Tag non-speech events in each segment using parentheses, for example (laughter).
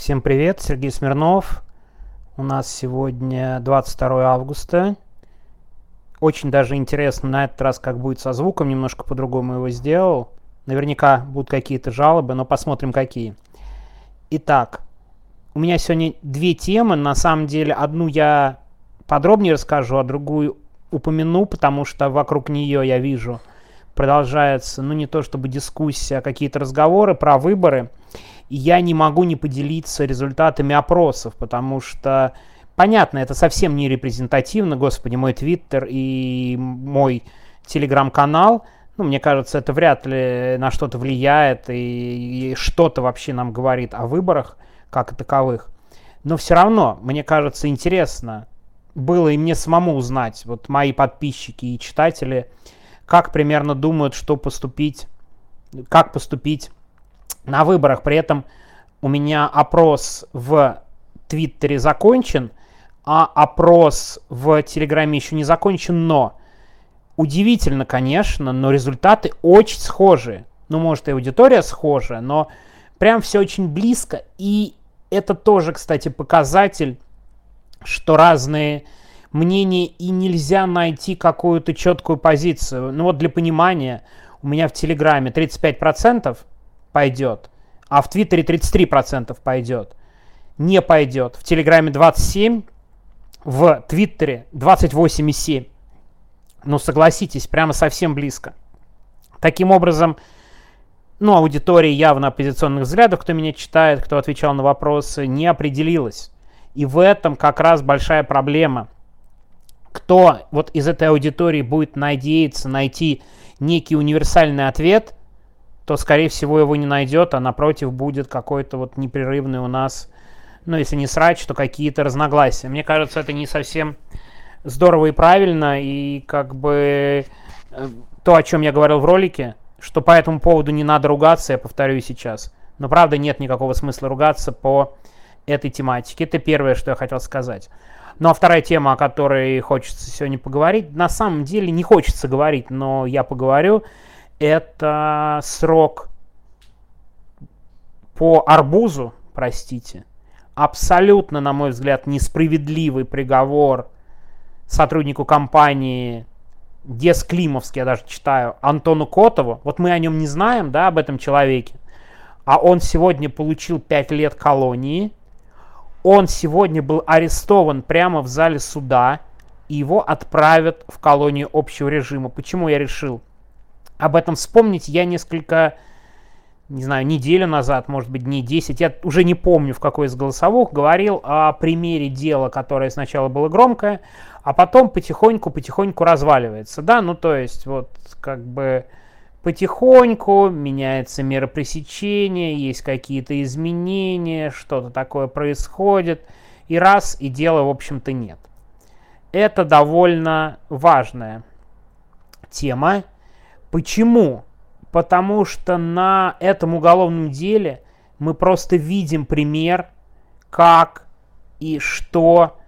Всем привет, Сергей Смирнов. У нас сегодня 22 августа. Очень даже интересно на этот раз, как будет со звуком, немножко по-другому его сделал. Наверняка будут какие-то жалобы, но посмотрим какие. Итак, у меня сегодня две темы. На самом деле, одну я подробнее расскажу, а другую упомяну, потому что вокруг нее я вижу продолжается, ну не то чтобы дискуссия, а какие-то разговоры про выборы и я не могу не поделиться результатами опросов, потому что, понятно, это совсем не репрезентативно, господи, мой твиттер и мой телеграм-канал, ну, мне кажется, это вряд ли на что-то влияет и, и что-то вообще нам говорит о выборах как таковых. Но все равно, мне кажется, интересно было и мне самому узнать, вот мои подписчики и читатели, как примерно думают, что поступить, как поступить на выборах. При этом у меня опрос в Твиттере закончен, а опрос в Телеграме еще не закончен, но удивительно, конечно, но результаты очень схожие. Ну, может, и аудитория схожая, но прям все очень близко. И это тоже, кстати, показатель, что разные мнения и нельзя найти какую-то четкую позицию. Ну вот для понимания, у меня в Телеграме 35% пойдет, а в Твиттере 33% пойдет. Не пойдет. В Телеграме 27, в Твиттере 28,7. Ну, согласитесь, прямо совсем близко. Таким образом, ну, аудитория явно оппозиционных взглядов, кто меня читает, кто отвечал на вопросы, не определилась. И в этом как раз большая проблема. Кто вот из этой аудитории будет надеяться найти некий универсальный ответ – то, скорее всего, его не найдет, а напротив будет какой-то вот непрерывный у нас, ну, если не срач, то какие-то разногласия. Мне кажется, это не совсем здорово и правильно, и как бы э, то, о чем я говорил в ролике, что по этому поводу не надо ругаться, я повторю сейчас. Но правда нет никакого смысла ругаться по этой тематике. Это первое, что я хотел сказать. Ну а вторая тема, о которой хочется сегодня поговорить, на самом деле не хочется говорить, но я поговорю, это срок по арбузу, простите, абсолютно, на мой взгляд, несправедливый приговор сотруднику компании Десклимовский, я даже читаю, Антону Котову. Вот мы о нем не знаем, да, об этом человеке. А он сегодня получил 5 лет колонии. Он сегодня был арестован прямо в зале суда. И его отправят в колонию общего режима. Почему я решил об этом вспомнить я несколько, не знаю, неделю назад, может быть, дней 10, я уже не помню, в какой из голосовых, говорил о примере дела, которое сначала было громкое, а потом потихоньку-потихоньку разваливается, да, ну то есть вот как бы потихоньку меняется мера пресечения, есть какие-то изменения, что-то такое происходит, и раз, и дела, в общем-то, нет. Это довольно важная тема, Почему? Потому что на этом уголовном деле мы просто видим пример, как и что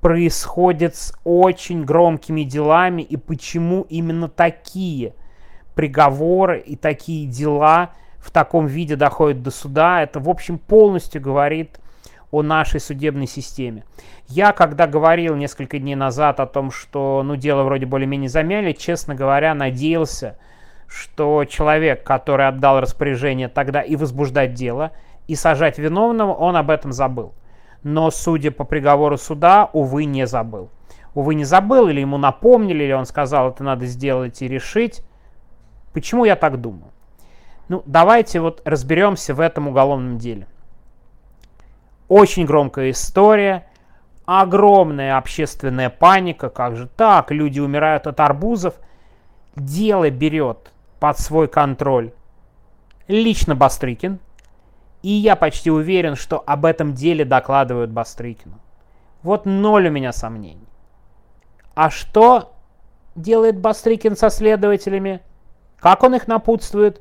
происходит с очень громкими делами и почему именно такие приговоры и такие дела в таком виде доходят до суда. Это, в общем, полностью говорит о нашей судебной системе. Я, когда говорил несколько дней назад о том, что ну, дело вроде более-менее замяли, честно говоря, надеялся, что человек, который отдал распоряжение тогда и возбуждать дело, и сажать виновного, он об этом забыл. Но, судя по приговору суда, увы, не забыл. Увы, не забыл, или ему напомнили, или он сказал, это надо сделать и решить. Почему я так думаю? Ну, давайте вот разберемся в этом уголовном деле. Очень громкая история, огромная общественная паника, как же так, люди умирают от арбузов. Дело берет под свой контроль лично Бастрыкин. И я почти уверен, что об этом деле докладывают Бастрыкину. Вот ноль у меня сомнений. А что делает Бастрыкин со следователями? Как он их напутствует?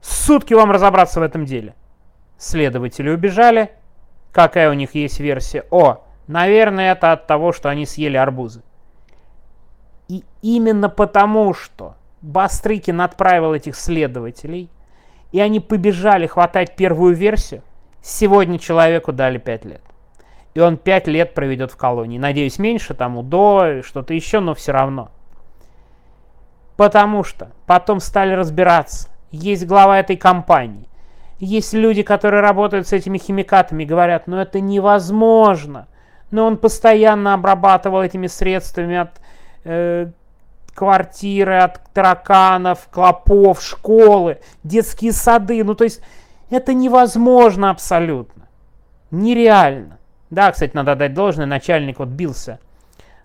Сутки вам разобраться в этом деле. Следователи убежали. Какая у них есть версия? О, наверное, это от того, что они съели арбузы. И именно потому, что Бастрыкин отправил этих следователей, и они побежали хватать первую версию. Сегодня человеку дали 5 лет. И он 5 лет проведет в колонии. Надеюсь, меньше, там, УДО, что-то еще, но все равно. Потому что потом стали разбираться. Есть глава этой компании. Есть люди, которые работают с этими химикатами, говорят, ну это невозможно. Но он постоянно обрабатывал этими средствами от э, квартиры, от тараканов, клопов, школы, детские сады. Ну то есть это невозможно абсолютно. Нереально. Да, кстати, надо дать должное, начальник вот бился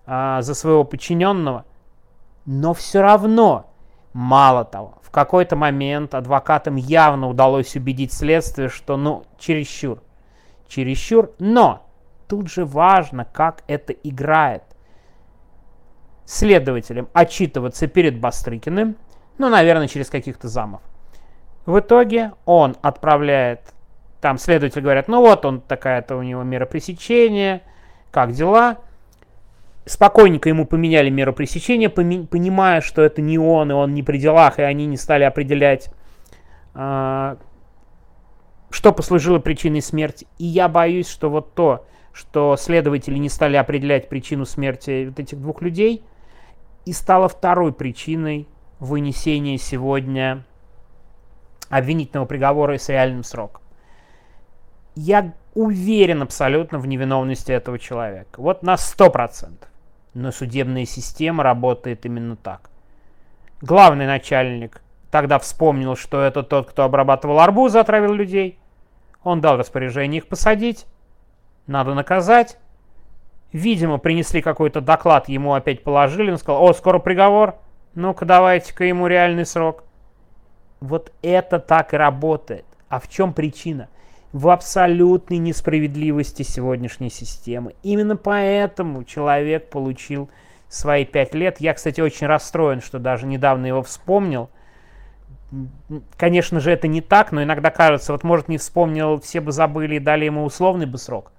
а, за своего подчиненного. Но все равно, мало того, в какой-то момент адвокатам явно удалось убедить следствие, что, ну, чересчур. Чересчур, но тут же важно, как это играет. Следователям отчитываться перед Бастрыкиным, ну, наверное, через каких-то замов. В итоге он отправляет, там следователи говорят, ну вот он такая-то у него мера пресечения, как дела, спокойненько ему поменяли меру пресечения, понимая, что это не он, и он не при делах, и они не стали определять, а, что послужило причиной смерти. И я боюсь, что вот то, что следователи не стали определять причину смерти вот этих двух людей, и стало второй причиной вынесения сегодня обвинительного приговора с реальным сроком. Я уверен абсолютно в невиновности этого человека. Вот на 100%. Но судебная система работает именно так. Главный начальник тогда вспомнил, что это тот, кто обрабатывал арбузы, отравил людей. Он дал распоряжение их посадить. Надо наказать. Видимо, принесли какой-то доклад, ему опять положили. Он сказал, о, скоро приговор. Ну-ка, давайте-ка ему реальный срок. Вот это так и работает. А в чем причина? В абсолютной несправедливости сегодняшней системы. Именно поэтому человек получил свои пять лет. Я, кстати, очень расстроен, что даже недавно его вспомнил. Конечно же, это не так, но иногда кажется, вот может не вспомнил, все бы забыли и дали ему условный бы срок.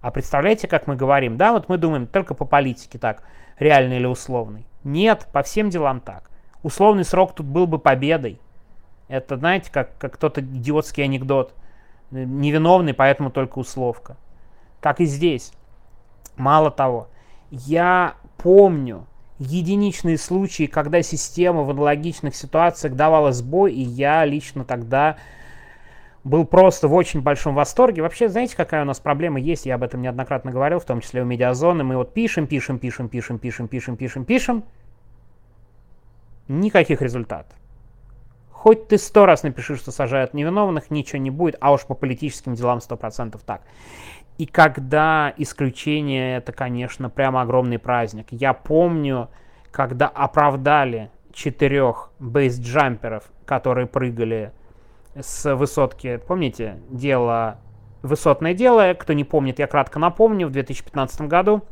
А представляете, как мы говорим, да, вот мы думаем только по политике так, реальный или условный. Нет, по всем делам так. Условный срок тут был бы победой. Это, знаете, как, как тот идиотский анекдот – невиновный, поэтому только условка. Как и здесь. Мало того, я помню единичные случаи, когда система в аналогичных ситуациях давала сбой, и я лично тогда был просто в очень большом восторге. Вообще, знаете, какая у нас проблема есть? Я об этом неоднократно говорил, в том числе у медиазоны. Мы вот пишем, пишем, пишем, пишем, пишем, пишем, пишем, пишем. Никаких результатов. Хоть ты сто раз напиши, что сажают невиновных, ничего не будет, а уж по политическим делам сто процентов так. И когда исключение, это, конечно, прямо огромный праздник. Я помню, когда оправдали четырех бейсджамперов, которые прыгали с высотки. Помните, дело, высотное дело, кто не помнит, я кратко напомню, в 2015 году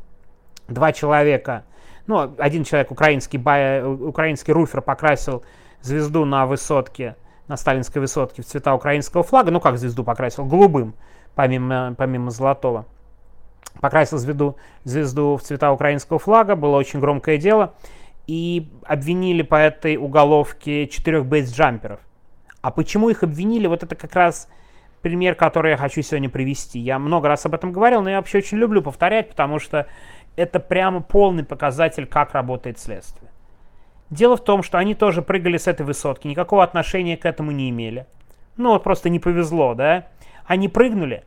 два человека, ну, один человек, украинский, бай, украинский руфер покрасил звезду на высотке, на сталинской высотке в цвета украинского флага, ну как звезду покрасил, голубым, помимо, помимо золотого. Покрасил звезду, звезду в цвета украинского флага, было очень громкое дело, и обвинили по этой уголовке четырех бейсджамперов. А почему их обвинили, вот это как раз пример, который я хочу сегодня привести. Я много раз об этом говорил, но я вообще очень люблю повторять, потому что это прямо полный показатель, как работает следствие. Дело в том, что они тоже прыгали с этой высотки, никакого отношения к этому не имели. Ну вот просто не повезло, да? Они прыгнули,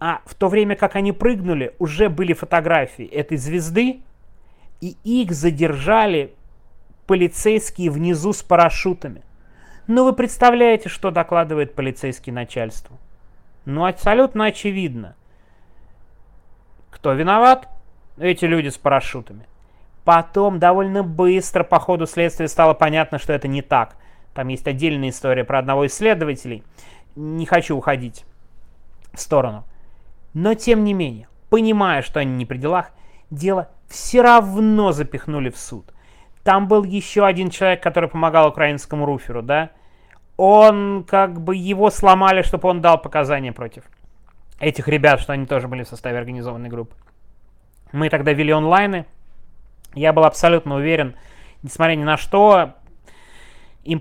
а в то время как они прыгнули, уже были фотографии этой звезды, и их задержали полицейские внизу с парашютами. Ну вы представляете, что докладывает полицейский начальству? Ну абсолютно очевидно. Кто виноват? Эти люди с парашютами. Потом довольно быстро по ходу следствия стало понятно, что это не так. Там есть отдельная история про одного из. Не хочу уходить в сторону. Но тем не менее, понимая, что они не при делах, дело все равно запихнули в суд. Там был еще один человек, который помогал украинскому руферу, да? Он, как бы, его сломали, чтобы он дал показания против этих ребят, что они тоже были в составе организованной группы. Мы тогда вели онлайны, я был абсолютно уверен, несмотря ни на что, им,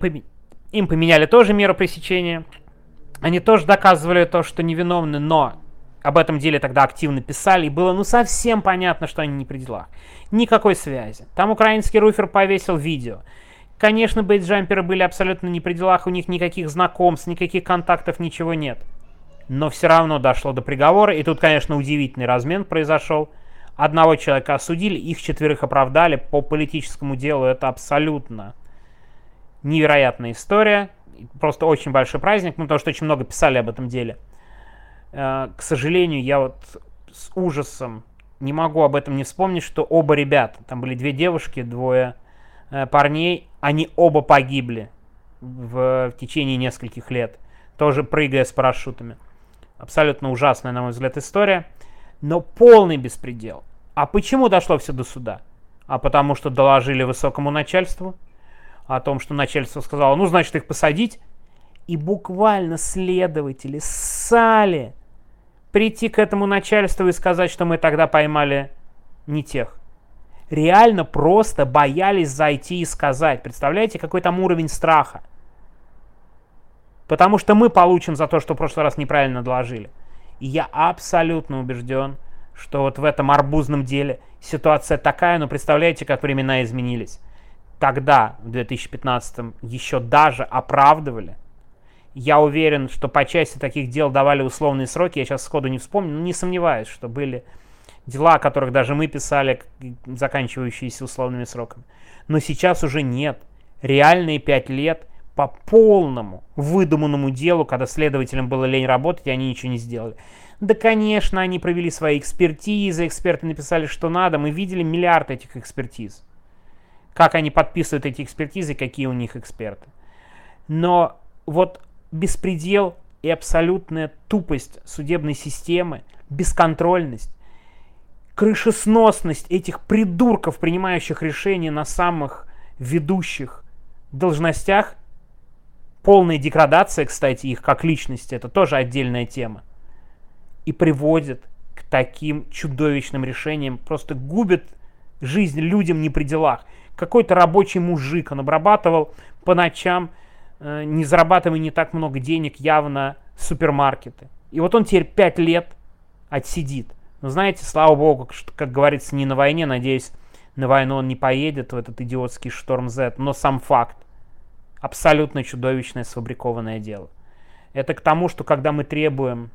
им поменяли тоже меру пресечения. Они тоже доказывали то, что невиновны, но об этом деле тогда активно писали, и было ну совсем понятно, что они не при делах. Никакой связи. Там украинский руфер повесил видео. Конечно, бейджамперы были абсолютно не при делах, у них никаких знакомств, никаких контактов, ничего нет. Но все равно дошло до приговора, и тут, конечно, удивительный размен произошел. Одного человека осудили, их четверых оправдали по политическому делу. Это абсолютно невероятная история. Просто очень большой праздник, ну, потому что очень много писали об этом деле. Э, к сожалению, я вот с ужасом не могу об этом не вспомнить, что оба ребята, там были две девушки, двое э, парней, они оба погибли в, в течение нескольких лет, тоже прыгая с парашютами. Абсолютно ужасная, на мой взгляд, история, но полный беспредел. А почему дошло все до суда? А потому что доложили высокому начальству о том, что начальство сказало, ну, значит, их посадить. И буквально следователи ссали прийти к этому начальству и сказать, что мы тогда поймали не тех. Реально просто боялись зайти и сказать. Представляете, какой там уровень страха? Потому что мы получим за то, что в прошлый раз неправильно доложили. И я абсолютно убежден, что вот в этом арбузном деле ситуация такая, но представляете, как времена изменились. Тогда, в 2015 еще даже оправдывали – я уверен, что по части таких дел давали условные сроки. Я сейчас сходу не вспомню, но не сомневаюсь, что были дела, о которых даже мы писали, заканчивающиеся условными сроками. Но сейчас уже нет. Реальные пять лет по полному выдуманному делу, когда следователям было лень работать, и они ничего не сделали. Да, конечно, они провели свои экспертизы, эксперты написали, что надо. Мы видели миллиард этих экспертиз. Как они подписывают эти экспертизы, какие у них эксперты. Но вот беспредел и абсолютная тупость судебной системы, бесконтрольность, крышесносность этих придурков, принимающих решения на самых ведущих должностях, полная деградация, кстати, их как личности, это тоже отдельная тема, и приводит к таким чудовищным решениям, просто губит жизнь людям не при делах. Какой-то рабочий мужик, он обрабатывал по ночам Э, не зарабатывая не так много денег, явно супермаркеты. И вот он теперь пять лет отсидит. Но знаете, слава богу, что, как говорится, не на войне, надеюсь, на войну он не поедет в этот идиотский шторм Z, но сам факт. Абсолютно чудовищное сфабрикованное дело. Это к тому, что когда мы требуем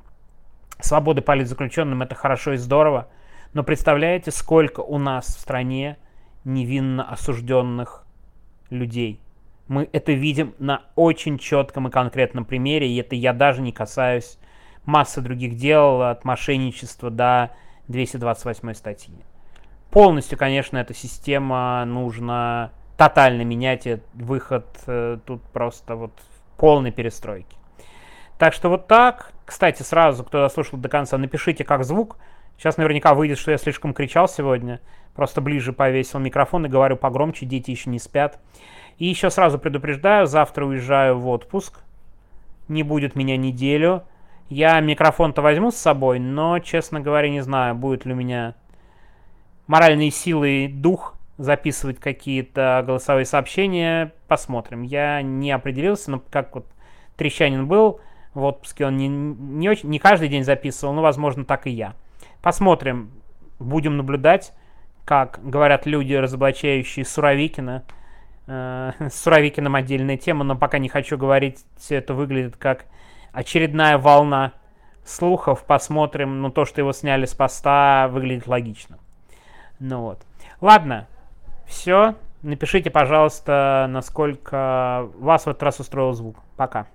свободы политзаключенным, это хорошо и здорово, но представляете, сколько у нас в стране невинно осужденных людей – мы это видим на очень четком и конкретном примере, и это я даже не касаюсь массы других дел, от мошенничества до 228 статьи. Полностью, конечно, эта система нужно тотально менять, и выход э, тут просто вот полной перестройки. Так что вот так. Кстати, сразу, кто дослушал до конца, напишите, как звук. Сейчас наверняка выйдет, что я слишком кричал сегодня. Просто ближе повесил микрофон и говорю погромче, дети еще не спят. И еще сразу предупреждаю, завтра уезжаю в отпуск. Не будет меня неделю. Я микрофон-то возьму с собой, но, честно говоря, не знаю, будет ли у меня моральные силы и дух записывать какие-то голосовые сообщения. Посмотрим. Я не определился, но как вот Трещанин был в отпуске, он не, не, очень, не каждый день записывал, но, возможно, так и я. Посмотрим, будем наблюдать, как говорят люди, разоблачающие Суровикина, Э, с (laughs) Суровикиным отдельная тема, но пока не хочу говорить, все это выглядит как очередная волна слухов. Посмотрим, ну то, что его сняли с поста, выглядит логично. Ну вот. Ладно, все. Напишите, пожалуйста, насколько вас в этот раз устроил звук. Пока.